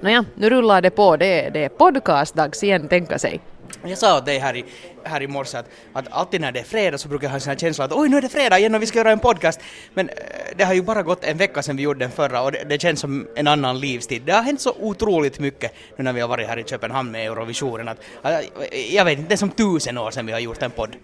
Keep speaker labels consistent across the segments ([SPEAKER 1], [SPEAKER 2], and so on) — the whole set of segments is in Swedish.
[SPEAKER 1] Nåja, nu rullar det på. Det är, det är podcastdags igen, tänka sig.
[SPEAKER 2] Jag sa åt dig här i, här i morse att, att alltid när det är fredag så brukar jag ha en sån här känsla att oj nu är det fredag igen och vi ska göra en podcast. Men eh, det har ju bara gått en vecka sedan vi gjorde den förra och det, det känns som en annan livstid. Det har hänt så otroligt mycket nu när vi har varit här i Köpenhamn med Eurovisionen att, att jag vet inte, det är som tusen år sedan vi har gjort en podd.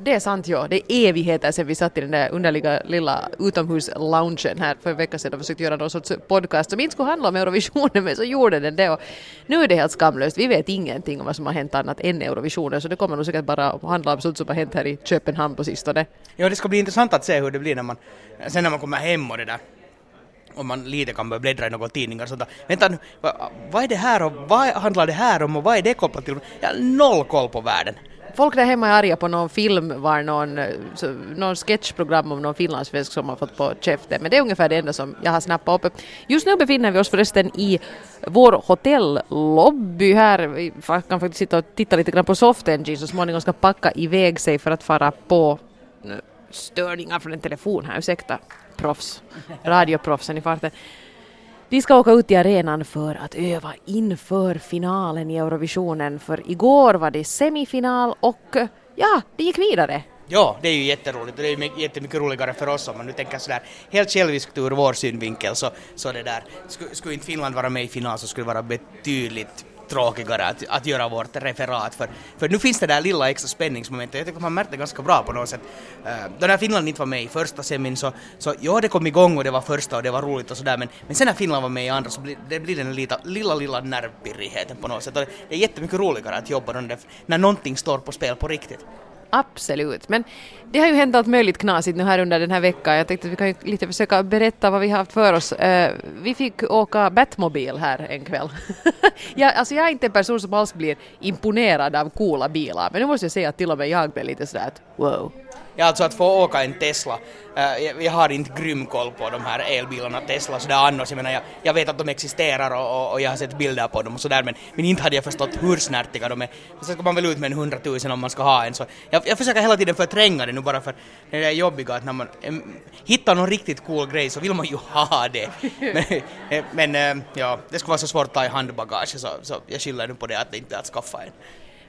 [SPEAKER 1] Det är sant, ja. Det är evigheter sedan vi satt i den där underliga lilla utomhusloungen här för en vecka sedan och försökte göra någon sorts podcast som inte skulle handla om Eurovisionen, men så gjorde den det. Och nu är det helt skamlöst. Vi vet ingenting om vad som har hänt annat än Eurovisionen, så det kommer nog säkert bara handla om sånt som har hänt här i Köpenhamn på sistone.
[SPEAKER 2] Ja, det ska bli intressant att se hur det blir när man, sen när man kommer hem och det där om man lite kan börja bläddra i några tidningar och sånt där. Vänta nu, vad, vad är det här och vad handlar det här om och vad är det kopplat till? Jag har noll koll på världen.
[SPEAKER 1] Folk där hemma är arga på någon film var någon, någon sketchprogram om någon finlandssvensk som har fått på käften. Men det är ungefär det enda som jag har snappat upp. Just nu befinner vi oss förresten i vår hotellobby här. Vi kan faktiskt sitta och titta lite grann på Soft Engine så småningom ska packa iväg sig för att fara på eh, störningar från en telefon här, ursäkta proffs, radioproffsen i farten. De ska åka ut i arenan för att öva inför finalen i Eurovisionen för igår var det semifinal och ja, det gick vidare.
[SPEAKER 2] Ja, det är ju jätteroligt och det är ju jättemycket roligare för oss om man nu tänker sådär helt själviskt ur vår synvinkel så, så det där, skulle, skulle inte Finland vara med i final så skulle det vara betydligt tråkigare att, att göra vårt referat för, för nu finns det där lilla extra spänningsmomentet, jag tycker man märkte det ganska bra på något sätt. Eh, Då när Finland inte var med i första semin så, så ja det kom igång och det var första och det var roligt och sådär men, men sen när Finland var med i andra så blir det blir den lilla, lilla, lilla nervpirrigheten på något sätt och det är jättemycket roligare att jobba när, när någonting står på spel på riktigt.
[SPEAKER 1] Absolut, men det har ju hänt allt möjligt knasigt nu här under den här veckan. Jag tänkte att vi kan ju lite försöka berätta vad vi har haft för oss. Uh, vi fick åka Batmobil här en kväll. jag, alltså jag är inte en person som alls blir imponerad av coola bilar, men nu måste jag säga att till och med jag blev lite sådär att wow.
[SPEAKER 2] Ja, alltså att få åka en Tesla. Uh, jag, har inte grym koll på de här elbilarna Tesla sådär annars. Jag menar, jag, jag vet att de existerar och, och, och, jag har sett bilder på dem och sådär men, men inte hade jag förstått hur snärtiga de är. Så ska man väl ut med en hundratusen om man ska ha en så jag, jag försöker hela tiden förtränga det nu bara för det är jobbiga att när man äm, hittar någon riktigt cool grej så vill man ju ha det. men, eh, men äh, ja, det skulle vara så svårt att ta i handbagage så, så jag skyller nu på det att det inte är att skaffa en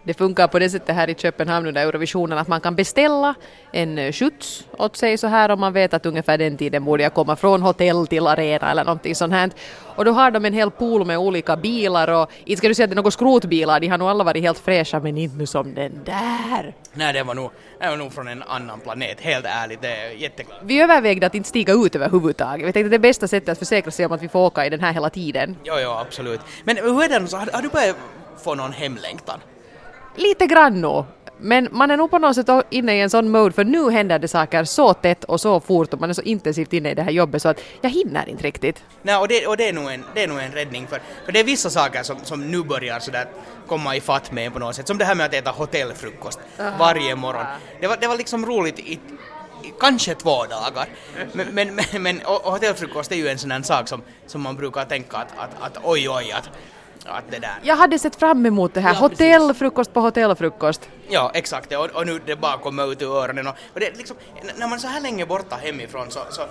[SPEAKER 1] det funkar på det sättet här i Köpenhamn under Eurovisionen att man kan beställa en skjuts åt sig så här om man vet att ungefär den tiden borde jag komma från hotell till arena eller någonting sånt här. Och då har de en hel pool med olika bilar och inte ska du säga att det är några skrotbilar, de har nog alla varit helt fräscha men inte nu som den där.
[SPEAKER 2] Nej, det var nog, det var nog från en annan planet, helt ärligt, det är jätteglad.
[SPEAKER 1] Vi övervägde att inte stiga ut överhuvudtaget. Vi tänkte att det bästa sättet att försäkra sig om att vi får åka i den här hela tiden.
[SPEAKER 2] Jo, jo, absolut. Men hur är det, har, har du börjat få någon hemlängtan?
[SPEAKER 1] Lite grann nog. Men man är nog på något sätt inne i en sån mode för nu händer det saker så tätt och så fort och man är så intensivt inne i det här jobbet så att jag hinner inte riktigt.
[SPEAKER 2] Nej, och det, och det, är, nog en, det är nog en räddning för, för det är vissa saker som, som nu börjar sådär komma i fatt med på något sätt. Som det här med att äta hotellfrukost varje morgon. Det var, det var liksom roligt i, kanske två dagar. Men, men, men, men hotellfrukost är ju en sån här sak som, som man brukar tänka att, att, att oj oj att att det där.
[SPEAKER 1] Jag hade sett fram emot det här, ja, hotellfrukost på hotellfrukost.
[SPEAKER 2] Ja, exakt, och, och nu det bara kommer ut ur öronen och, och det liksom, när man är så här länge borta hemifrån så, så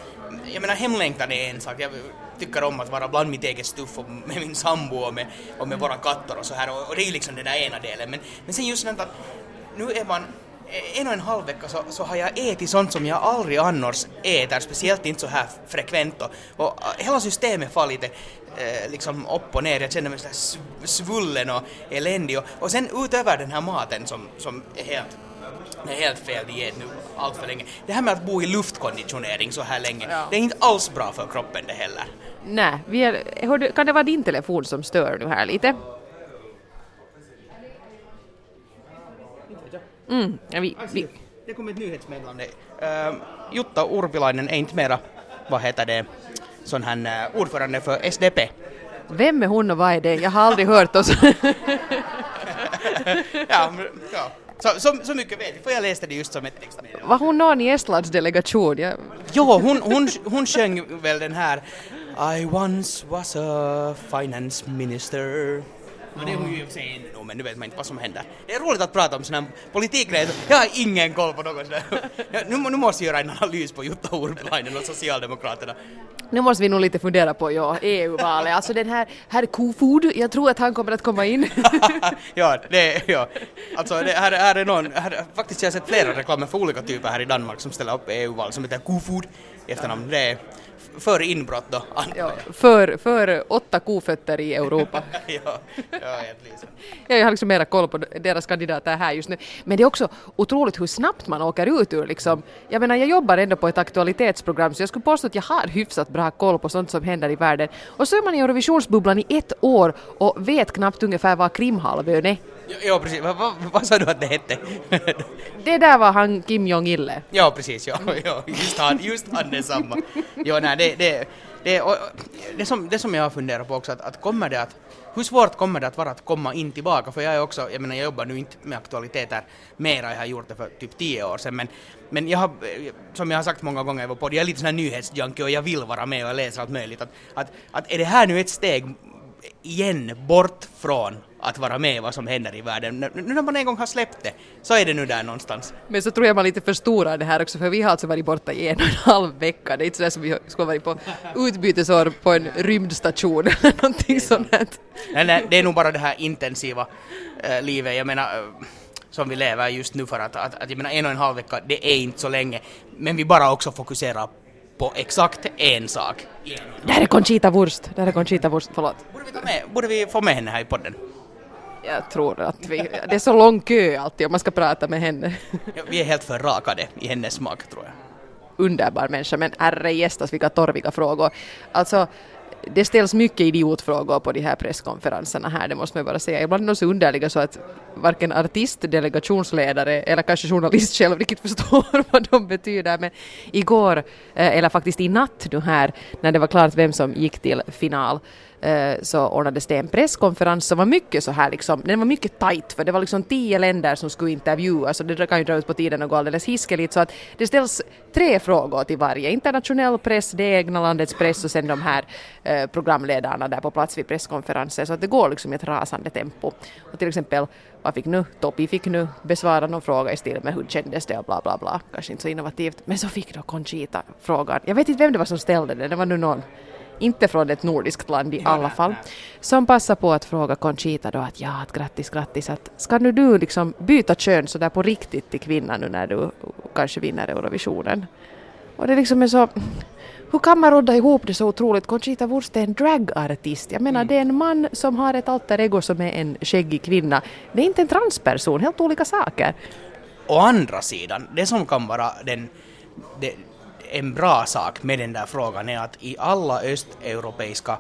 [SPEAKER 2] jag menar hemlängtan är en sak, jag tycker om att vara bland mitt eget stuff och med min sambo och med, och med våra katter och så här. Och, och det är ju liksom den där ena delen. Men, men sen just sånt att nu är man en och en halv vecka så, så har jag ätit sånt som jag aldrig annars äter, speciellt inte så här frekvent och, och hela systemet far lite eh, liksom upp och ner, jag känner mig så svullen och eländig och, och sen utöver den här maten som, som är helt det är helt fel diet nu allt för länge. Det här med att bo i luftkonditionering så här länge, ja. det är inte alls bra för kroppen det heller.
[SPEAKER 1] Nej, vi är, kan det vara din telefon som stör nu här lite? Mm, ja, vi, vi.
[SPEAKER 2] Det kom ett nyhetsmeddelande. Uh, Jutta Urpilainen är inte mera, vad heter det, sån här uh, ordförande för SDP.
[SPEAKER 1] Vem är hon och vad är det? Jag har aldrig hört oss.
[SPEAKER 2] ja, ja. Så, så, så, mycket vet jag, för jag läste det just som ett extra
[SPEAKER 1] meddelande. Var hon någon i Estlands delegation? Jag...
[SPEAKER 2] Jo, hon, hon, hon sjöng väl den här I once was a finance minister Och det är hon ju i och för sig ännu, men nu vet man inte vad som händer. Det är roligt att prata om sådana politikgrejer. Jag har ingen koll på något sådär. Nu, nu måste jag göra en analys på Jutta Urpilainen och Socialdemokraterna.
[SPEAKER 1] Nu måste vi nog lite fundera på ja, EU-valet. Alltså den här herr Kofod, jag tror att han kommer att komma in.
[SPEAKER 2] ja, det, ja. Alltså det, här, här är någon, här, faktiskt jag har sett flera reklamer för olika typer här i Danmark som ställer upp EU-val som heter Kofod efternamn. Det är för inbrott då.
[SPEAKER 1] Ja, för, för åtta kofötter i Europa.
[SPEAKER 2] ja, ja, egentligen.
[SPEAKER 1] Jag har liksom mera koll på deras kandidater här just nu. Men det är också otroligt hur snabbt man åker ut ur liksom. Jag menar, jag jobbar ändå på ett aktualitetsprogram så jag skulle påstå att jag har hyfsat bra koll på sånt som händer i världen. Och så är man i Eurovisionsbubblan i ett år och vet knappt ungefär vad Krimhalvön är.
[SPEAKER 2] Ja, precis. Vad va, va sa du att det hette?
[SPEAKER 1] det där var han Kim Jong-Ille.
[SPEAKER 2] Ja, precis. Ja, ja, just han, just han detsamma. Ja, nej, det, det, det, och, det, som, det som jag har funderat på också, att, att kommer det att hur svårt kommer det att vara att komma in tillbaka? För jag är också, jag menar jag jobbar nu inte med aktualiteter mera, jag har gjort det för typ tio år sedan, men, men jag har, som jag har sagt många gånger i vår podd, jag är lite sån här nyhetsjunkie och jag vill vara med och läsa allt möjligt. Att, att, att är det här nu ett steg igen bort från att vara med vad som händer i världen. Nu när man en gång har släppt det så är det nu där någonstans.
[SPEAKER 1] Men så tror jag man lite förstorar det här också för vi har alltså varit borta i en och en halv vecka. Det är inte sådär som vi skulle varit på utbytesår på en rymdstation eller någonting sånt.
[SPEAKER 2] Nej, nej, det är nog bara det här intensiva äh, livet. Jag menar äh, som vi lever just nu för att, att, att jag menar en och en halv vecka, det är inte så länge. Men vi bara också fokuserar på exakt en sak.
[SPEAKER 1] Där är Conchita Wurst, där är Conchita Wurst, förlåt.
[SPEAKER 2] Borde vi, ta med, borde vi få med henne här i podden?
[SPEAKER 1] Jag tror att vi, det är så lång kö alltid om man ska prata med henne.
[SPEAKER 2] Ja, vi är helt för rakade i hennes smak tror jag.
[SPEAKER 1] Underbar människa, men herre gästas vilka torviga frågor. Alltså, det ställs mycket idiotfrågor på de här presskonferenserna här, det måste man bara säga. Ibland är de så underliga så att varken artist, delegationsledare eller kanske journalist själv riktigt förstår vad de betyder. Men igår, eh, eller faktiskt i natt nu här, när det var klart vem som gick till final, Eh, så ordnades det en presskonferens som var mycket så här liksom, den var mycket tight för det var liksom tio länder som skulle intervjuas och det kan ju dra ut på tiden och gå alldeles hiskeligt. Så att det ställs tre frågor till varje, internationell press, det egna landets press och sen de här eh, programledarna där på plats vid presskonferensen. Så att det går liksom i ett rasande tempo. Och till exempel vad fick nu, Topi fick nu besvara någon fråga i stil med hur kändes det? och bla bla bla, kanske inte så innovativt, men så fick då Conchita frågan, jag vet inte vem det var som ställde den, det var nu någon inte från ett nordiskt land i alla fall, som passar på att fråga Conchita då att ja, att grattis, grattis, att ska nu du liksom byta kön så där på riktigt till kvinna nu när du kanske vinner Eurovisionen? Och det liksom är så hur kan man rodda ihop det så otroligt? Conchita Wurst är en dragartist. Jag menar, mm. det är en man som har ett alter ego som är en skäggig kvinna. Det är inte en transperson, helt olika saker.
[SPEAKER 2] Å andra sidan, det som kan vara den, det, en bra sak med den där frågan är att i alla östeuropeiska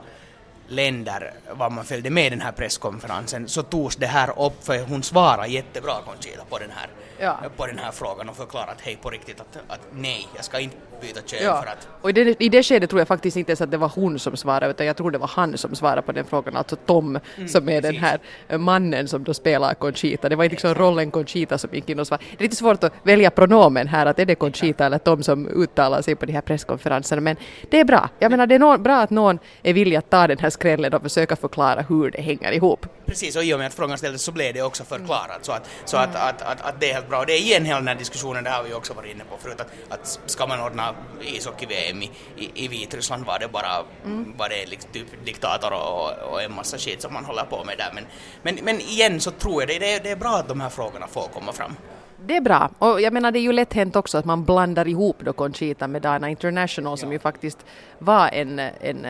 [SPEAKER 2] länder var man följde med den här presskonferensen så togs det här upp för hon svarade jättebra Conchita på den här, ja. på den här frågan och förklarade att hej på riktigt att, att nej, jag ska inte byta kön ja. för att...
[SPEAKER 1] Och i det, i det skedet tror jag faktiskt inte ens att det var hon som svarade utan jag tror det var han som svarade på den frågan, alltså Tom mm, som är precis. den här mannen som då spelar Conchita. Det var inte liksom rollen Conchita som gick in och svarade. Det är lite svårt att välja pronomen här, att är det Conchita eller Tom som uttalar sig på de här presskonferenserna men det är bra. Jag menar det är no bra att någon är villig att ta den här skrällen och försöka förklara hur det hänger ihop.
[SPEAKER 2] Precis, och i och med att frågan ställdes så blev det också förklarat så att, så att, att, att, att det är helt bra. Och det är igen hela den här diskussionen, det har vi också varit inne på förut, att, att ska man ordna ishockey-VM i, i, i Vitryssland var det bara mm. var det liksom typ diktator och, och en massa skit som man håller på med där. Men, men, men igen så tror jag det, det, det är bra att de här frågorna får komma fram.
[SPEAKER 1] Det är bra. Och jag menar det är ju lätt hänt också att man blandar ihop då Conchita med Dana International som ju faktiskt var en, en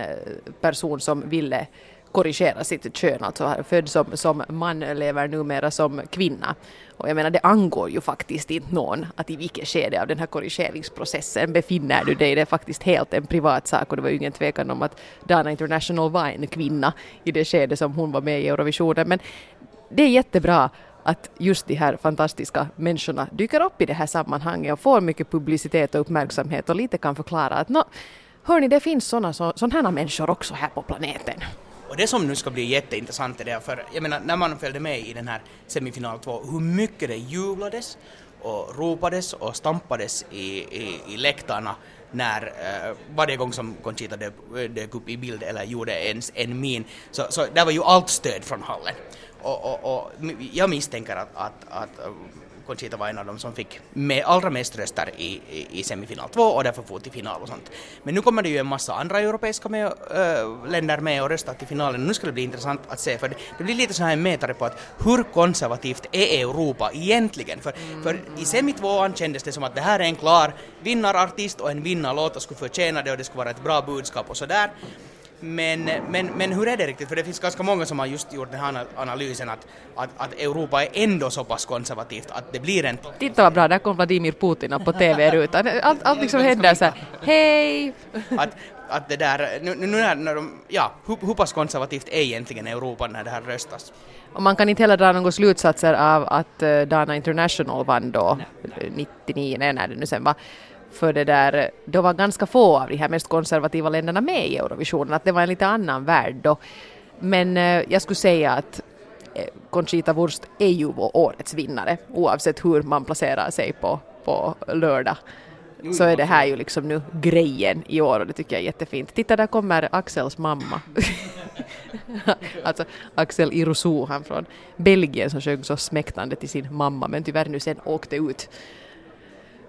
[SPEAKER 1] person som ville korrigera sitt kön, alltså född som, som man lever numera som kvinna. Och jag menar det angår ju faktiskt inte någon att i vilket skede av den här korrigeringsprocessen befinner du dig. Det är faktiskt helt en privat sak och det var ju ingen tvekan om att Dana International var en kvinna i det skede som hon var med i Eurovisionen. Men det är jättebra att just de här fantastiska människorna dyker upp i det här sammanhanget och får mycket publicitet och uppmärksamhet och lite kan förklara att no, hörni, det finns sådana här människor också här på planeten.
[SPEAKER 2] Och det som nu ska bli jätteintressant är det, för jag menar när man följde med i den här semifinal 2, hur mycket det jublades och ropades och stampades i, i, i läktarna när eh, varje gång som Conchita eh, dök upp i bild eller gjorde ens en min, så, så där var ju allt stöd från hallen. Och, och, och jag misstänker att, att, att eh, Conchita var en av dem som fick med allra mest röster i, i, i semifinal 2 och därför for till final och sånt. Men nu kommer det ju en massa andra europeiska med, äh, länder med och röstar till finalen. Nu ska det bli intressant att se för det, det blir lite så här en mätare på att hur konservativt är Europa egentligen? För, mm. för i semi 2 kändes det som att det här är en klar vinnarartist och en vinnarlåt och skulle förtjäna det och det skulle vara ett bra budskap och sådär. Men, men, men hur är det riktigt? För det finns ganska många som har just gjort den här analysen att, att, att Europa är ändå så pass konservativt att det blir en...
[SPEAKER 1] Titta vad bra, där kom Vladimir Putin på TV-rutan. Allt, allt liksom händer så här, hej!
[SPEAKER 2] Att, att det där, nu, nu när, när de, ja, hur, hur pass konservativt är egentligen Europa när det här röstas?
[SPEAKER 1] Och man kan inte heller dra några slutsatser av att uh, Dana International vann då, 99, nej när det nu sen var, för det där, då var ganska få av de här mest konservativa länderna med i Eurovisionen, att det var en lite annan värld då. Men eh, jag skulle säga att eh, Conchita Wurst är ju vår årets vinnare, oavsett hur man placerar sig på, på lördag. Så är det här ju liksom nu grejen i år och det tycker jag är jättefint. Titta, där kommer Axels mamma. alltså Axel Irosu, han från Belgien som sjöng så smäktande till sin mamma men tyvärr nu sen åkte ut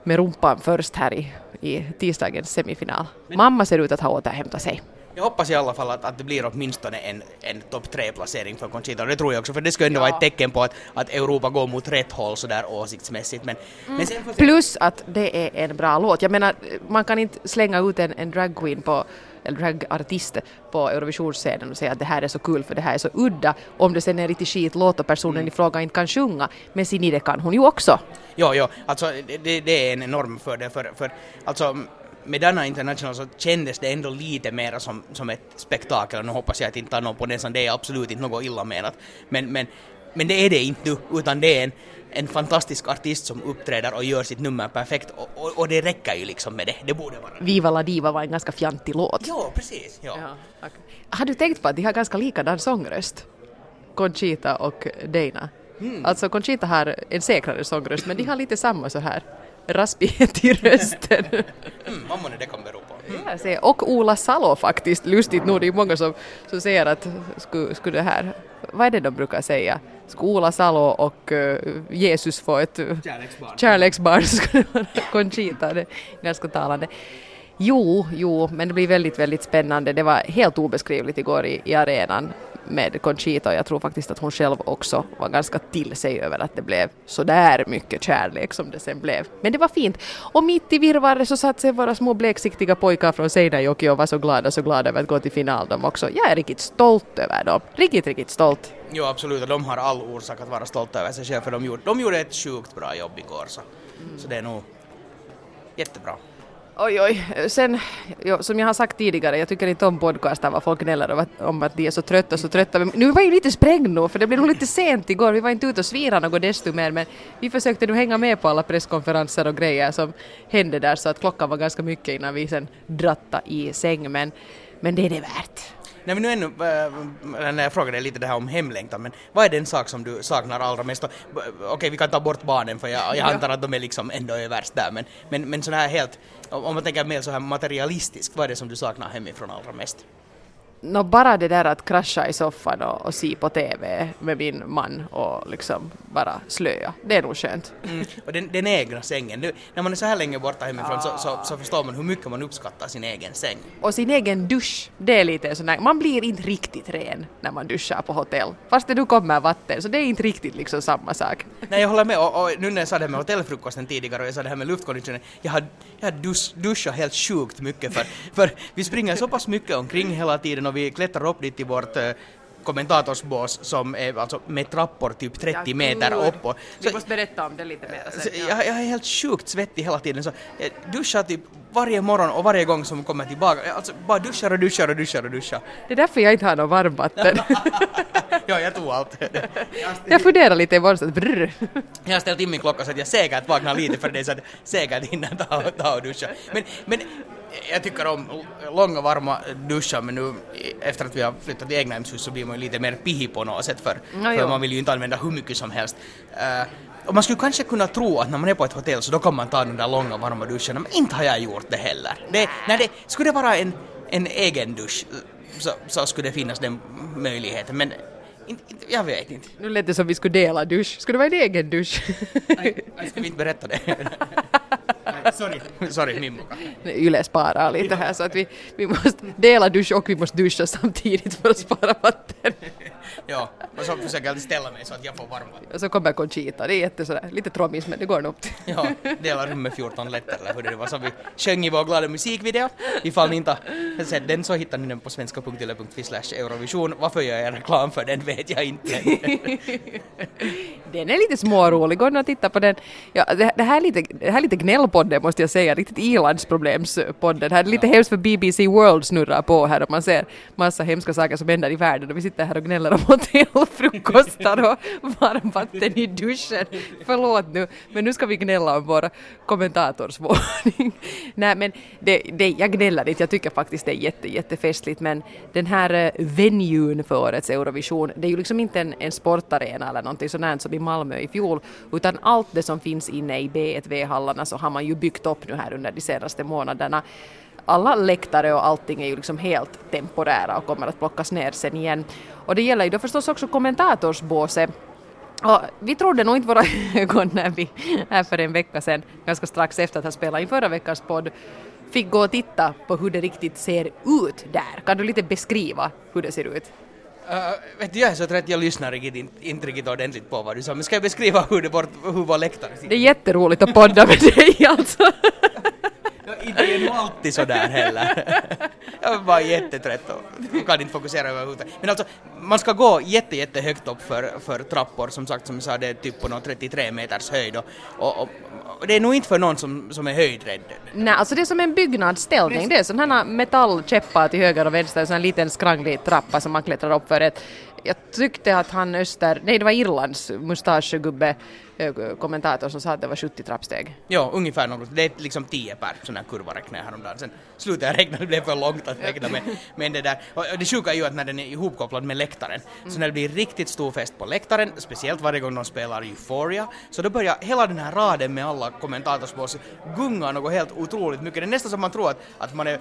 [SPEAKER 1] med rumpan först här i, i tisdagens semifinal. Mamma ser ut att ha återhämtat sig.
[SPEAKER 2] Jag hoppas i alla fall att, att det blir åtminstone en, en topp tre-placering för Conchita, och det tror jag också, för det skulle ändå ja. vara ett tecken på att, att Europa går mot rätt håll sådär åsiktsmässigt. Men,
[SPEAKER 1] mm. men sen Plus att det är en bra låt. Jag menar, man kan inte slänga ut en, en dragqueen på eller dragartist på Eurovisionsscenen och säga att det här är så kul för det här är så udda. Om det sen är riktigt skit låt och personen mm. i fråga inte kan sjunga, men sin idé kan hon ju också.
[SPEAKER 2] Jo, jo, alltså det, det är en enorm fördel för, för alltså med denna International så kändes det ändå lite mer som, som ett spektakel. Nu hoppas jag att inte tar någon på näsan, det är absolut inte något illa menat. Men, men, men det är det inte utan det är en, en fantastisk artist som uppträder och gör sitt nummer perfekt och, och, och, det räcker ju liksom med det. Det borde vara
[SPEAKER 1] Viva la diva var en ganska fjantig låt.
[SPEAKER 2] Ja, precis. Ja.
[SPEAKER 1] ja okay. Har du tänkt på att de har ganska likadan sångröst? Conchita och Dana. Mm. Alltså Conchita har en säkrare sångröst men de har lite samma så här raspighet i rösten.
[SPEAKER 2] mm, vad månne det kan bero på.
[SPEAKER 1] Mm. Ja, och Ola Salo faktiskt, lustigt nog, det är många som, som säger att skulle, skulle det här, vad är det de brukar säga? Skulle Ola Salo och uh, Jesus få ett
[SPEAKER 2] kärleksbarn,
[SPEAKER 1] kärleksbarn Conchita, det är ganska talande. Jo, jo, men det blir väldigt, väldigt spännande. Det var helt obeskrivligt igår i, i arenan med Conchita och jag tror faktiskt att hon själv också var ganska till sig över att det blev så där mycket kärlek som det sen blev. Men det var fint. Och mitt i virvaret så satt sig våra små bleksiktiga pojkar från Seinäjoki och var så glada, så glada över att gå till final de också. Jag är riktigt stolt över dem. Riktigt, riktigt stolt.
[SPEAKER 2] Jo, absolut. Och de har all orsak att vara stolta över sig själva för de gjorde, de gjorde ett sjukt bra jobb igår. Så, mm. så det är nog jättebra.
[SPEAKER 1] Oj, oj. Sen, jo, som jag har sagt tidigare, jag tycker inte om podcastar var folk gnäller om att de är så trötta, så trötta. Men nu var ju lite sprängd nu, för det blev nog lite sent igår. Vi var inte ute och svira något desto mer, men vi försökte nu hänga med på alla presskonferenser och grejer som hände där, så att klockan var ganska mycket innan vi sen dratta i säng. Men, men det är det värt.
[SPEAKER 2] Nej men nu ännu, äh, när jag frågade lite det här om hemlängtan, men vad är den sak som du saknar allra mest? Okej, okay, vi kan ta bort barnen för jag, jag antar att de är liksom ändå överst där, men, men, men sån här helt, om man tänker mer så här materialistiskt, vad är det som du saknar hemifrån allra mest?
[SPEAKER 1] No, bara det där att krascha i soffan och, och se på TV med min man och liksom bara slöa, det är nog skönt.
[SPEAKER 2] Mm. Och den, den egna sängen, nu, när man är så här länge borta hemifrån ah. så, så, så, förstår man hur mycket man uppskattar sin egen säng.
[SPEAKER 1] Och sin egen dusch, det är lite sån här, man blir inte riktigt ren när man duschar på hotell. Fast det nu kommer vatten, så det är inte riktigt liksom samma sak.
[SPEAKER 2] Nej, jag håller med. Och, och nu när jag sa det med hotellfrukosten tidigare och jag sa det här med luftkonditionering, jag har, jag har dusch, duschat helt sjukt mycket för, för vi springer så pass mycket omkring hela tiden och vi klättrar upp dit till vårt eh, kommentatorsbås som är alltså med trappor typ 30 ja, meter upp.
[SPEAKER 1] Vi måste berätta om det lite mer sen.
[SPEAKER 2] Ja. Jag, jag, är helt sjukt svettig hela tiden så jag duschar typ varje morgon och varje gång som kommer tillbaka. Alltså bara duschar och duschar och duschar och duschar.
[SPEAKER 1] Det är därför jag inte har något varmvatten.
[SPEAKER 2] ja, jag tog allt.
[SPEAKER 1] jag funderar lite i morse.
[SPEAKER 2] jag har ställt in min klocka så att jag säkert vaknar lite för det så att jag säkert hinner ta, ta och duscha. Men, men jag tycker om långa varma duschar men nu efter att vi har flyttat till egnahemshus så blir man ju lite mer pihig på något sätt för,
[SPEAKER 1] Ja,
[SPEAKER 2] för man vill ju inte använda hur mycket som helst. Eh, och man skulle kanske kunna tro att när man är på ett hotell så då kan man ta de där långa varma duscharna men inte har jag gjort det heller. Det, när det, skulle det vara en, en egen dusch så, så skulle det finnas den möjligheten men jag vet inte.
[SPEAKER 1] Nu lät det som vi skulle dela dusch. Skulle det vara en egen dusch?
[SPEAKER 2] Nej, ska vi inte berätta det? Nej, sorry, sorry min muka.
[SPEAKER 1] Yle sparar lite här så att vi, vi måste dela dusch och vi måste duscha samtidigt för att spara vatten.
[SPEAKER 2] Ja, och så försöker jag ställa mig så att jag får varmvatten.
[SPEAKER 1] Och så kommer Conchita, det är jätte sådär, lite trommis men det går nog.
[SPEAKER 2] Ja, dela rum med 14 lätter eller hur det var som vi sjöng i vår glada musikvideo. Ifall ni inte har sett den så hittar ni den på svenska.yle.fi slash Eurovision. Varför gör jag reklam för den vet jag inte.
[SPEAKER 1] Den är lite smårolig, gå nu och titta på den. Ja, det, det, här är lite, det här är lite gnällpodden måste jag säga, riktigt ilandsproblemspodden. Här är lite hemskt för BBC World snurrar på här och man ser massa hemska saker som händer i världen och vi sitter här och gnäller om hotellfrukostar och varmvatten i duschen. Förlåt nu, men nu ska vi gnälla om vår kommentatorsvåning. Nej men det, det, jag gnäller inte, jag tycker faktiskt det är jätte, jättefestligt men den här eh, venuen för årets Eurovision, det är ju liksom inte en, en sportarena eller någonting sånt som i Malmö i fjol, utan allt det som finns inne i B1V-hallarna så har man ju byggt upp nu här under de senaste månaderna. Alla läktare och allting är ju liksom helt temporära och kommer att plockas ner sen igen. Och det gäller ju då förstås också kommentatorsbåset och vi trodde nog inte våra ögon när vi här för en vecka sedan, ganska strax efter att ha spelat in förra veckans podd, fick gå och titta på hur det riktigt ser ut där. Kan du lite beskriva hur det ser ut?
[SPEAKER 2] Uh, vet du, jag är så trött, jag lyssnar riktigt, inte, riktigt ordentligt på vad du sa, men ska jag beskriva hur, det bort, hur vår läktare ser
[SPEAKER 1] Det är jätteroligt att podda med dig alltså.
[SPEAKER 2] Inte är nog alltid sådär heller. jag är bara jättetrött och kan inte fokusera överhuvudtaget. Men alltså, man ska gå jätte, jätte högt upp för, för trappor, som sagt, som jag sa, det är typ på någon 33 meters höjd och, och, och, och det är nog inte för någon som, som är höjdrädd.
[SPEAKER 1] Nej, alltså det är som en byggnadsställning. Det är sådana här metallkäppar till höger och vänster, en sån här liten skranglig trappa som man klättrar upp för. Ett, jag tyckte att han Öster, nej det var Irlands mustaschegubbe, eh, kommentator som sa att det var 70 trappsteg.
[SPEAKER 2] Ja, ungefär något. Det är liksom 10 per sån här kurva räknade jag häromdagen. Sen slutade jag räkna, det blev för långt att räkna med. Men det där, och det sjuka är ju att när den är ihopkopplad med läktaren, så när det blir riktigt stor fest på läktaren, speciellt varje gång de spelar Euphoria, så då börjar hela den här raden med alla kommentatorsbås gunga något helt otroligt mycket. Det är nästan som man tror att, att man är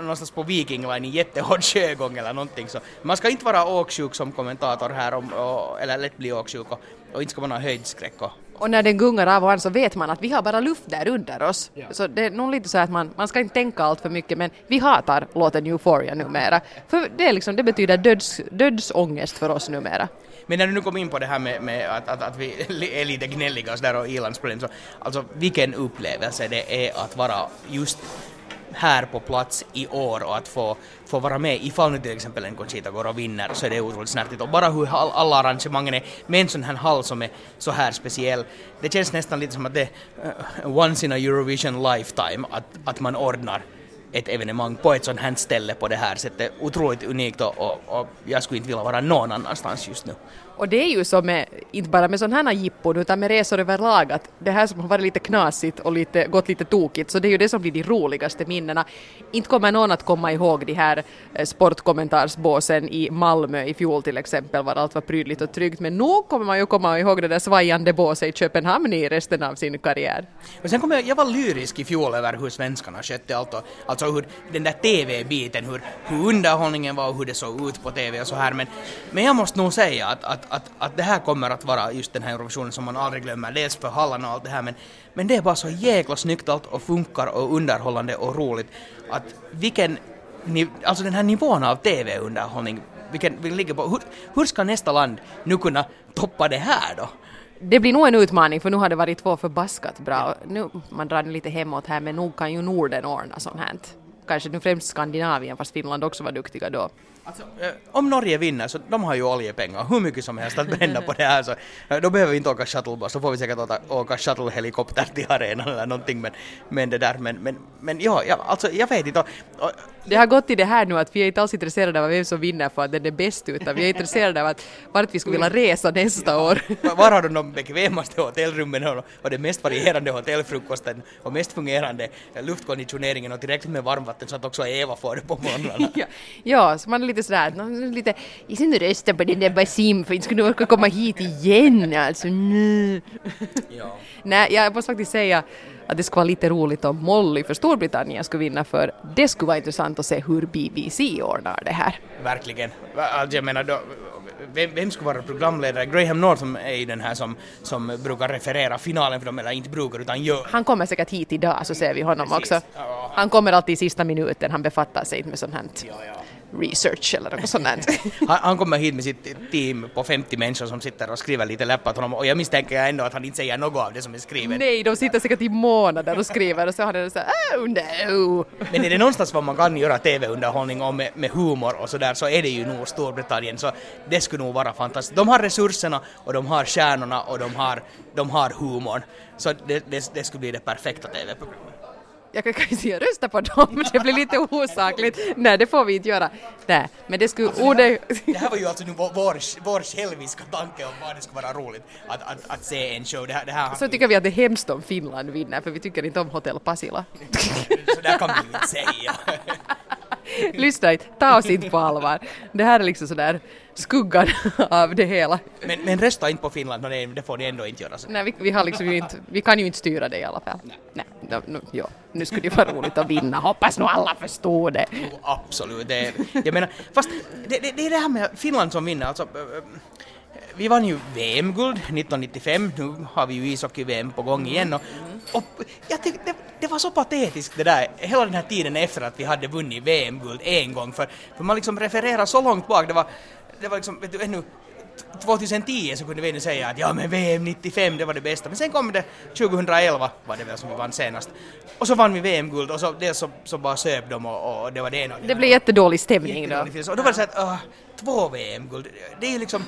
[SPEAKER 2] någonstans på Viking Line i jättehård sjögång eller någonting. Så man ska inte vara åksjuk som kommentator här, om, och, eller lätt bli åksjuk, och, och inte ska man ha höjdskräck. Och,
[SPEAKER 1] Och när den gungar av och an så vet man att vi har bara luft där under oss. Så det är nog lite så att man, man ska inte tänka allt för mycket men vi hatar låten Euphoria numera. För det, är liksom, det betyder döds, dödsångest för oss numera.
[SPEAKER 2] Men när du nu kom in på det här med, med att, att, att vi är lite gnälliga och sådär och ilandsproblem så alltså vilken upplevelse det är att vara just här på plats i år och att få, få vara med ifall nu till exempel en Conchita går och vinner så är det otroligt snärtigt och bara hur all, alla arrangemangen är med en sån här hall som är så här speciell det känns nästan lite som att det är uh, once in a Eurovision lifetime att, att man ordnar ett evenemang på ett sånt här ställe på det här sättet. Otroligt unikt och, och, och jag skulle inte vilja vara någon annanstans just nu.
[SPEAKER 1] Och det är ju så med, inte bara med sådana här jippon utan med resor överlag att det här som har varit lite knasigt och lite, gått lite tokigt så det är ju det som blir de roligaste minnena. Inte kommer någon att komma ihåg de här eh, sportkommentarsbåsen i Malmö i fjol till exempel var allt var prydligt och tryggt men nog kommer man ju komma ihåg det där svajande båset i Köpenhamn i resten av sin karriär.
[SPEAKER 2] Och sen kommer jag, jag var lyrisk i fjol över hur svenskarna skötte allt och alltså hur den där TV-biten, hur, hur underhållningen var och hur det såg ut på TV och så här men, men jag måste nog säga att, att, att, att det här kommer att vara just den här Eurovisionen som man aldrig glömmer, dels för hallarna och allt det här men, men det är bara så jäkla snyggt allt och funkar och underhållande och roligt att vilken, alltså den här nivån av TV-underhållning vilken vilken ligger på, hur, hur ska nästa land nu kunna toppa det här då?
[SPEAKER 1] Det blir nog en utmaning för nu har det varit två förbaskat bra. Och Nu, man drar lite hemåt här men nog kan ju Norden ordna sånt här. Kanske nu främst Skandinavien fast Finland också var duktiga då.
[SPEAKER 2] Alltså, eh, om Norge vinner så de har ju oljepengar, hur mycket som helst att bränna på det här så eh, då behöver vi inte åka shuttlebuss, då får vi säkert åka, åka shuttlehelikopter till arenan eller någonting men, men det där men, men, men ja, alltså jag vet inte. Och, och,
[SPEAKER 1] Det har gått i det här nu att vi är inte alls intresserade av vem som vinner för att den är bäst utan vi är intresserade av att vart vi skulle vilja resa nästa år.
[SPEAKER 2] Var- har de de bekvämaste hotellrummen och den mest varierande hotellfrukosten och mest fungerande luftkonditioneringen och tillräckligt med varmvatten så att också Eva får det på morgnarna?
[SPEAKER 1] Ja, ja, så man är lite sådär, nå, lite, ska nu rösta på den där Basim för inte skulle orka komma hit igen alltså. Nej.
[SPEAKER 2] Ja.
[SPEAKER 1] Nej, jag måste faktiskt säga att det skulle vara lite roligt om Molly för Storbritannien skulle vinna för det skulle vara intressant att se hur BBC ordnar det här.
[SPEAKER 2] Verkligen. Alltså jag menar, då, vem, vem skulle vara programledare? Graham Northam är ju den här som, som brukar referera finalen för dem, eller inte brukar utan gör.
[SPEAKER 1] Han kommer säkert hit idag så ser vi honom
[SPEAKER 2] Precis.
[SPEAKER 1] också. Han kommer alltid i sista minuten, han befattar sig inte med sånt här
[SPEAKER 2] Ja, ja.
[SPEAKER 1] Research eller något sånt.
[SPEAKER 2] Han, han kommer hit med sitt team på 50 människor som sitter och skriver lite läppar åt honom och jag misstänker ändå att han inte säger något av det som är skrivet.
[SPEAKER 1] Nej, de sitter säkert i månader och skriver och så har den så här oh no.
[SPEAKER 2] Men är det någonstans vad man kan göra TV-underhållning och med, med humor och sådär så är det ju nog Storbritannien så det skulle nog vara fantastiskt. De har resurserna och de har stjärnorna och de har, de har humorn. Så det, det, det skulle bli det perfekta TV-programmet.
[SPEAKER 1] Jag kan säga rösta på dem, det blir lite osakligt. Nej, det får vi inte göra. Nej, men det skulle... Oh, det,
[SPEAKER 2] Det här var ju alltså nu vår, vår, vår själviska tanke om vad det skulle vara roligt att, att, att se en show. Det här, det här
[SPEAKER 1] så tycker vi att det är hemskt om Finland vinner, för vi tycker inte om Hotell Pasila.
[SPEAKER 2] så där kan vi inte säga.
[SPEAKER 1] Lyssna inte, ta oss inte på allvar. Det här är liksom sådär skuggan av det hela.
[SPEAKER 2] Men, men rösta inte på Finland, nej, det får ni ändå inte göra. Så.
[SPEAKER 1] Nej, vi, vi, har liksom inte, vi kan ju inte styra det i alla fall. Nej. No, no, ja. Nu skulle det vara roligt att vinna, hoppas nog alla förstår det.
[SPEAKER 2] Jo, absolut. Det, jag menar, fast det, det, det är det här med Finland som vinner. Alltså, äh, äh, vi vann ju VM-guld 1995, nu har vi ju ishockey-VM på gång igen och, och jag tyckte det, det var så patetiskt det där, hela den här tiden efter att vi hade vunnit VM-guld en gång, för, för man liksom refererar så långt bak, det var, det var liksom, vet du, ännu 2010 så kunde vi ännu säga att ja men VM 95 det var det bästa, men sen kom det 2011 var det väl som vi vann senast. Och så vann vi VM-guld och så, det så, så bara söp de och, och det var det ena
[SPEAKER 1] Det blir jättedålig stämning då.
[SPEAKER 2] Jättedålig film. Och då var det så att uh, två VM-guld, det är ju liksom,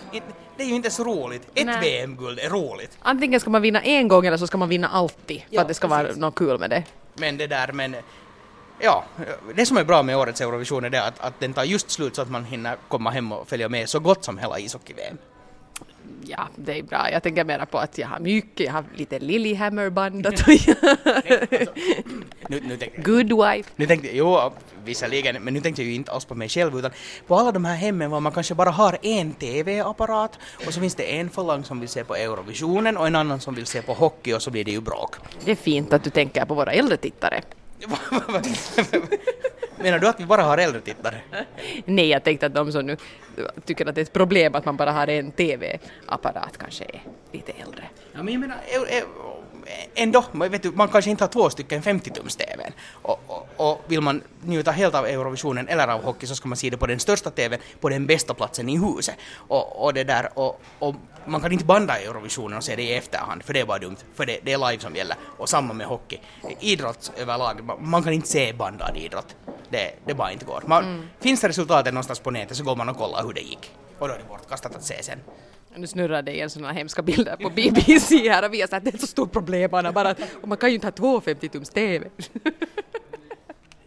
[SPEAKER 2] det är ju inte så roligt. Ett. VM-guld är roligt.
[SPEAKER 1] Antingen ska man vinna en gång eller så ska man vinna alltid för
[SPEAKER 2] Ja,
[SPEAKER 1] att det ska vara
[SPEAKER 2] precis.
[SPEAKER 1] något kul med det.
[SPEAKER 2] Men det där, men ja, det som är bra med årets Eurovision är det att, att den tar just slut så att man hinner komma hem och följa med så gott som hela ishockey-VM.
[SPEAKER 1] Ja, det är bra. Jag tänker mera på att jag har mycket, jag har lite Lillehammer-band och
[SPEAKER 2] Nu, nu tänkte,
[SPEAKER 1] Good Wife.
[SPEAKER 2] nu tänkte jag, jo visserligen, men nu tänkte jag ju inte alls på mig själv utan på alla de här hemmen var man kanske bara har en TV-apparat och så finns det en falang som vill se på Eurovisionen och en annan som vill se på hockey och så blir det ju bråk.
[SPEAKER 1] Det är fint att du tänker på våra äldre tittare.
[SPEAKER 2] Menar du att vi bara har äldre tittare?
[SPEAKER 1] Nej, jag tänkte att de som nu tycker att det är ett problem att man bara har en TV-apparat kanske är lite äldre.
[SPEAKER 2] Ja, men jag menar, ändå, man vet du, man kanske inte har två stycken 50-tums-TVn. Och, och, och vill man njuta helt av Eurovisionen eller av hockey så ska man se det på den största TVn, på den bästa platsen i huset. Och, och det där, och, och man kan inte banda Eurovisionen och se det i efterhand, för det är bara dumt, för det, det är live som gäller. Och samma med hockey. Idrott överlag, ma- man kan inte se bandad idrott. Det, det bara inte går. Man, Finns det resultatet någonstans på nätet så går man och kollar hur det gick. Och då är det bortkastat att se sen.
[SPEAKER 1] Nu snurrar det igen sådana hemska bilder på BBC här och vi har sagt att det är ett så stort problem bara att och man kan ju inte ha två 50-tums TV.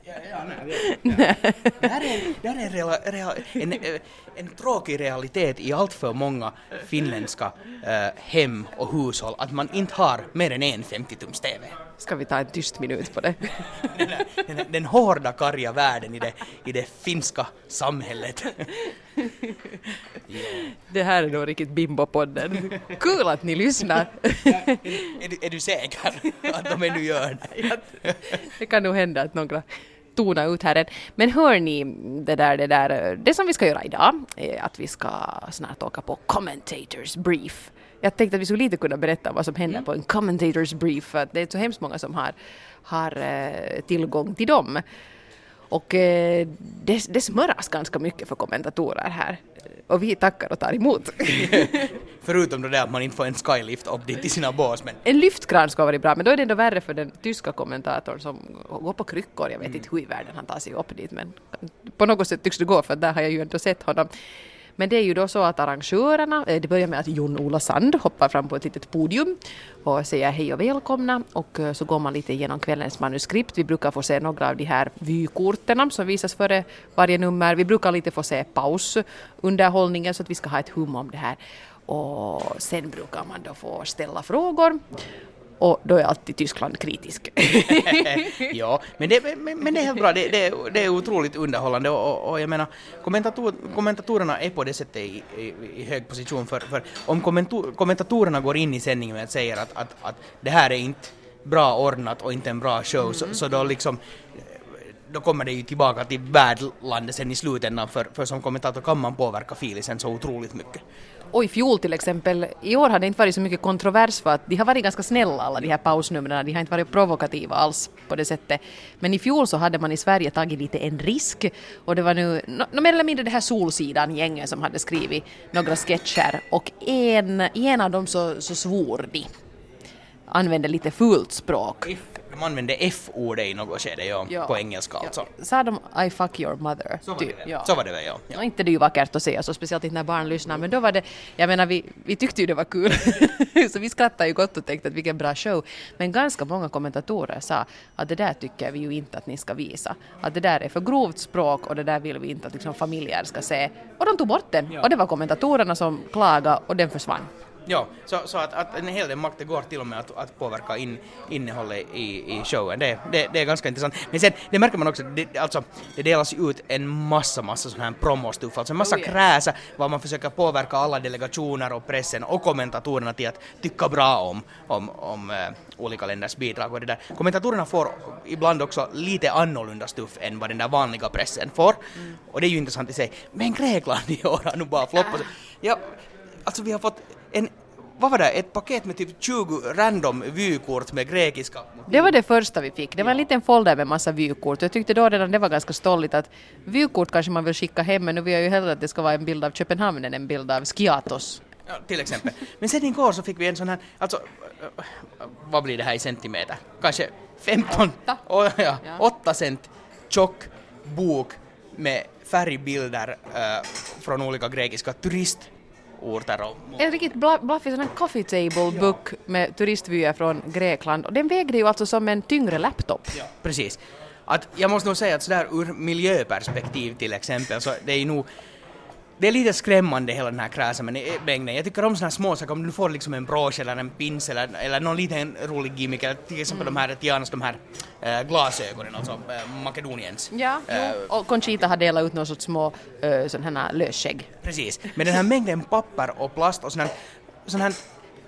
[SPEAKER 2] Ja, ja, nej, ja. Det här är, det här är en, real, real, en, eh, en tråkig realitet i allt för många finländska eh, hem och hushåll att man inte har mer än en 50-tums-TV.
[SPEAKER 1] Ska vi ta en tyst minut på det?
[SPEAKER 2] Den, den, den hårda karga världen i det, i det finska samhället.
[SPEAKER 1] Det här är nog riktigt Bimbo-podden. Kul att ni lyssnar.
[SPEAKER 2] är, du, är du säker att de ännu gör det?
[SPEAKER 1] Det kan nog hända att några tona ut här än. Men hör ni, det där, det där, det som vi ska göra idag är att vi ska snart åka på commentators brief. Jag tänkte att vi skulle lite kunna berätta vad som händer på en commentators brief, för att det är så hemskt många som har, har eh, tillgång till dem. Och eh, det, det smöras ganska mycket för kommentatorer här. Och vi tackar och tar emot.
[SPEAKER 2] Förutom det där att man inte får en skylift upp dit i sina bås. Men
[SPEAKER 1] En lyftkran ska vara bra, men då är det ändå värre för den tyska kommentatorn som går på kryckor. Jag vet inte hur i världen han tar sig upp dit, men på något sätt tycks det gå, för där har jag ju ändå sett honom. Men det är ju då så att arrangörerna, eh, det börjar med att Jon-Ola Sand hoppar fram på ett litet podium och säger hej och välkomna och eh, så går man lite igenom kvällens manuskript. Vi brukar få se några av de här vykorten som visas före varje nummer. Vi brukar lite få se pausunderhållningen så att vi ska ha ett hum om det här. Och sen brukar man då få ställa frågor och då är alltid Tyskland kritisk.
[SPEAKER 2] ja, men det, men, men, det är helt bra. Det, det, det är otroligt underhållande och, och jag menar kommentator, kommentatorerna är på det sättet i, i, i hög position för, för om kommentatorerna går in i sändningen och säger att, att, att det här är inte bra ordnat och inte en bra show mm. så, så då liksom då kommer det ju tillbaka till värdlandet sen i slutändan för, för som kommentator kan man påverka filisen så otroligt mycket.
[SPEAKER 1] Och i fjol till exempel, i år har det inte varit så mycket kontrovers för att de har varit ganska snälla alla de här pausnumren, de har inte varit provokativa alls på det sättet. Men i fjol så hade man i Sverige tagit lite en risk och det var nu, no, mer eller mindre det här Solsidan-gänget som hade skrivit några sketcher och en, i en av dem så, så svor de använde lite fult språk.
[SPEAKER 2] De använde F-ordet i något skede ja, ja. på engelska alltså.
[SPEAKER 1] Sa de I fuck your mother?
[SPEAKER 2] Så var det väl, ja. Så var det väl ja. ja.
[SPEAKER 1] inte det är ju vackert att säga så, speciellt inte när barn lyssnar, men då var det, jag menar vi, vi tyckte ju det var kul, så vi skrattade ju gott och tänkte att vilken bra show. Men ganska många kommentatorer sa att det där tycker vi ju inte att ni ska visa. Att det där är för grovt språk och det där vill vi inte att liksom, familjer ska se. Och de tog bort den. Och det var kommentatorerna som klagade och den försvann.
[SPEAKER 2] Ja, så, så att, att en hel del makt går till och med att, att påverka in, innehållet i, i showen. Det, det, det är ganska intressant. Men sen, det märker man också, det, alltså, det delas ut en massa, massa sån här promostuff, alltså en massa oh, yeah. kräsa, var man försöker påverka alla delegationer och pressen och kommentatorerna till att tycka bra om, om, om äh, olika länders bidrag och det där. Kommentatorerna får ibland också lite annorlunda stuff än vad den där vanliga pressen får. Mm. Och det är ju intressant i sig. Men Grekland i år har nu bara floppat. Äh. Ja, alltså vi har fått en vad var det, ett paket med typ 20 random vykort med grekiska.
[SPEAKER 1] Det var det första vi fick. Det var en liten folder med massa vykort. Jag tyckte då redan det var ganska stolligt att vykort kanske man vill skicka hem men nu vill jag ju hellre att det ska vara en bild av Köpenhamn än en bild av Skiatos.
[SPEAKER 2] Ja, till exempel. Men sen igår så fick vi en sån här, alltså vad blir det här i centimeter? Kanske 15? Åtta. Oh, ja, ja. 8 cent tjock bok med färgbilder uh, från olika grekiska turist orter och...
[SPEAKER 1] En riktigt blaffig sån här coffee table book med turistvyer från Grekland och den vägde ju alltså som en tyngre laptop.
[SPEAKER 2] Ja, precis. Att jag måste nog säga att sådär ur miljöperspektiv till exempel så det är ju nog det är lite skrämmande hela den här kräsmängden. Jag tycker om sådana små saker, om du får liksom en brosch eller en pins eller, eller någon liten rolig gimmick, eller till exempel mm. de här Tianas de här äh, glasögonen, alltså äh, Makedoniens.
[SPEAKER 1] Ja, äh, och Conchita har delat ut några sorts små äh, sådana här lösskägg.
[SPEAKER 2] Precis, men den här mängden papper och plast och här, sån här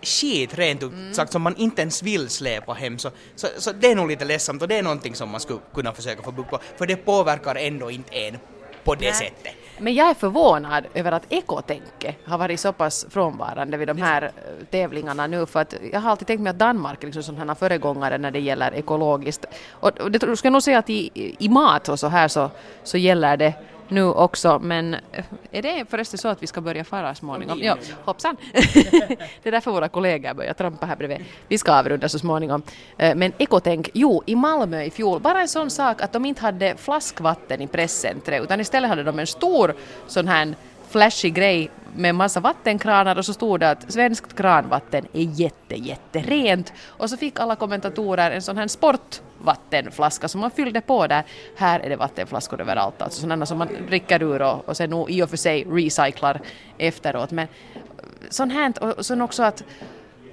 [SPEAKER 2] skit rent ut mm. sagt som man inte ens vill släpa hem så, så, så det är nog lite ledsamt och det är någonting som man skulle kunna försöka få bukt på för det påverkar ändå inte en på det Nej. sättet.
[SPEAKER 1] Men jag är förvånad över att ekotänke har varit så pass frånvarande vid de här eh, tävlingarna nu för att jag har alltid tänkt mig att Danmark är liksom sådana föregångare när det gäller ekologiskt. Och, och det ska jag nog säga att i, i mat och så här så, så gäller det nu också, men eh, är det förresten så att vi ska börja fara småningom? Ja, hoppsan! det är därför våra kollegor börjar trampa här bredvid. Vi ska avrunda så småningom. Eh, men ekotänk, jo, i Malmö i fjol, bara en sån sak att de inte hade flaskvatten i presscentret, utan istället hade de en stor sån här flashig grej med massa vattenkranar och så stod det att svenskt kranvatten är jätte, jätterent. Och så fick alla kommentatorer en sån här sportvattenflaska som man fyllde på där. Här är det vattenflaskor överallt, alltså sådana som man dricker ur och, och sen i och för sig recyclar efteråt. Men sånt här, och sen också att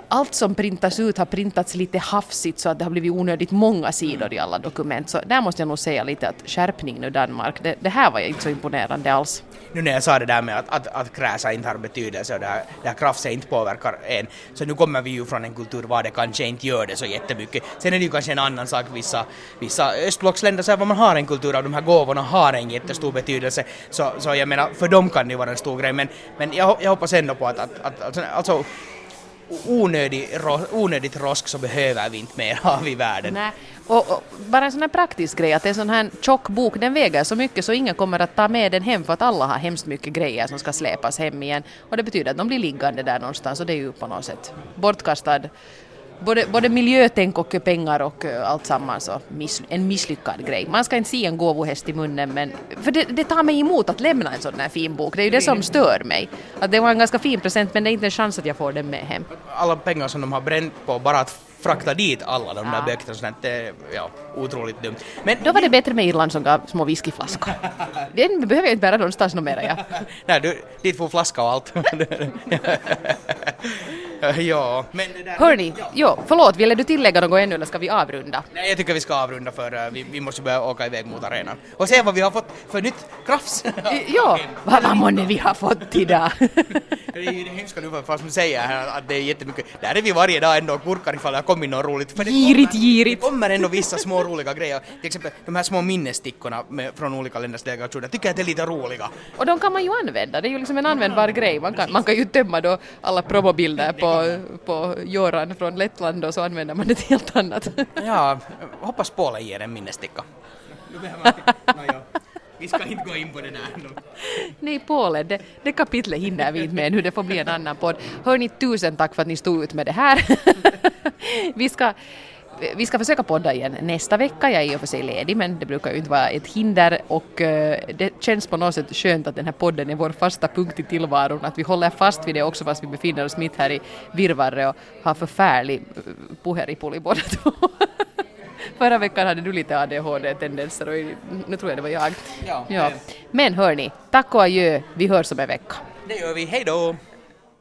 [SPEAKER 1] allt som printas ut har printats lite hafsigt så att det har blivit onödigt många sidor i alla dokument. Så där måste jag nog säga lite att skärpning nu Danmark, det, det här var inte så imponerande alls.
[SPEAKER 2] Nu när jag sa det där med att, att, att kräsa inte har betydelse och det här, det här krafset inte påverkar en, så nu kommer vi ju från en kultur var det kanske inte gör det så jättemycket. Sen är det ju kanske en annan sak, vissa, vissa östblocksländer så var man har en kultur av de här gåvorna har en jättestor betydelse, så, så jag menar för dem kan det ju vara en stor grej, men, men jag, jag hoppas ändå på att, att, att alltså, alltså onödig, onödigt rosk så behöver vi inte mer av i världen.
[SPEAKER 1] Nej. Och, och, bara en sån här praktisk grej, att en sån här tjock bok den väger så mycket så ingen kommer att ta med den hem för att alla har hemskt mycket grejer som ska släpas hem igen. Och det betyder att de blir liggande där någonstans och det är ju på något sätt bortkastad både, både miljötänk och pengar och eh, allt sammans och miss, en misslyckad grej. Man ska inte se en gåvohäst i munnen men för det, det tar mig emot att lämna en sån här fin bok. Det är ju det som stör mig. Att det var en ganska fin present men det är inte en chans att jag får den med hem.
[SPEAKER 2] Alla pengar som de har bränt på bara att frakta dit alla de där
[SPEAKER 1] Ja.
[SPEAKER 2] böckerna sånt, det är ja, otroligt dumt. Men
[SPEAKER 1] Då var det bättre med Irland som gav små whiskyflaskor. Den behöver jag inte bära någonstans något mera. Ja.
[SPEAKER 2] Nej, du, dit får flaska och allt. ja, men det där...
[SPEAKER 1] Hörni, jo, förlåt, ville du tillägga något ännu eller ska vi avrunda?
[SPEAKER 2] Nej, jag tycker vi ska avrunda för eh, vi, vi måste börja åka iväg mot arenan. Och se vad vi har fått för nytt krafs.
[SPEAKER 1] Ja, vad vad månne vi har fått idag.
[SPEAKER 2] det är ju det hemska nu fast man säger här att det är jättemycket. Där är vi varje dag ändå och gurkar ifall har kommit något roligt. För det
[SPEAKER 1] Girigt,
[SPEAKER 2] kommer-
[SPEAKER 1] girigt.
[SPEAKER 2] Det kommer ändå vissa små roliga grejer. Till exempel de här små minnesstickorna med, från olika länders delegationer. Tycker jag att det är lite roliga.
[SPEAKER 1] Och de kan man ju använda, det är ju liksom en användbar grej. Man kan, man kan ju tömma då alla promobilder på, på Göran från Lettland och så använder man det till helt annat.
[SPEAKER 2] Ja, hoppas Polen ger en minnessticka. Vi ska inte gå in på det där.
[SPEAKER 1] Nej, Polen, det, det kapitlet hinner vi inte med nu, det får bli en annan podd. Hörni, tusen tack för att ni stod ut med det här. vi ska vi ska försöka podda igen nästa vecka. Jag är i och för sig ledig men det brukar ju inte vara ett hinder och eh, det känns på något sätt skönt att den här podden är vår fasta punkt i tillvaron. Att vi håller fast vid det också fast vi befinner oss mitt här i virrvarret och har förfärlig eh, puheripuli båda två. Förra veckan hade du lite ADHD-tendenser och nu tror jag det var jag.
[SPEAKER 2] Ja,
[SPEAKER 1] ja. Men hörni, tack och adjö. Vi hörs om en vecka.
[SPEAKER 2] Det gör vi. Hej då!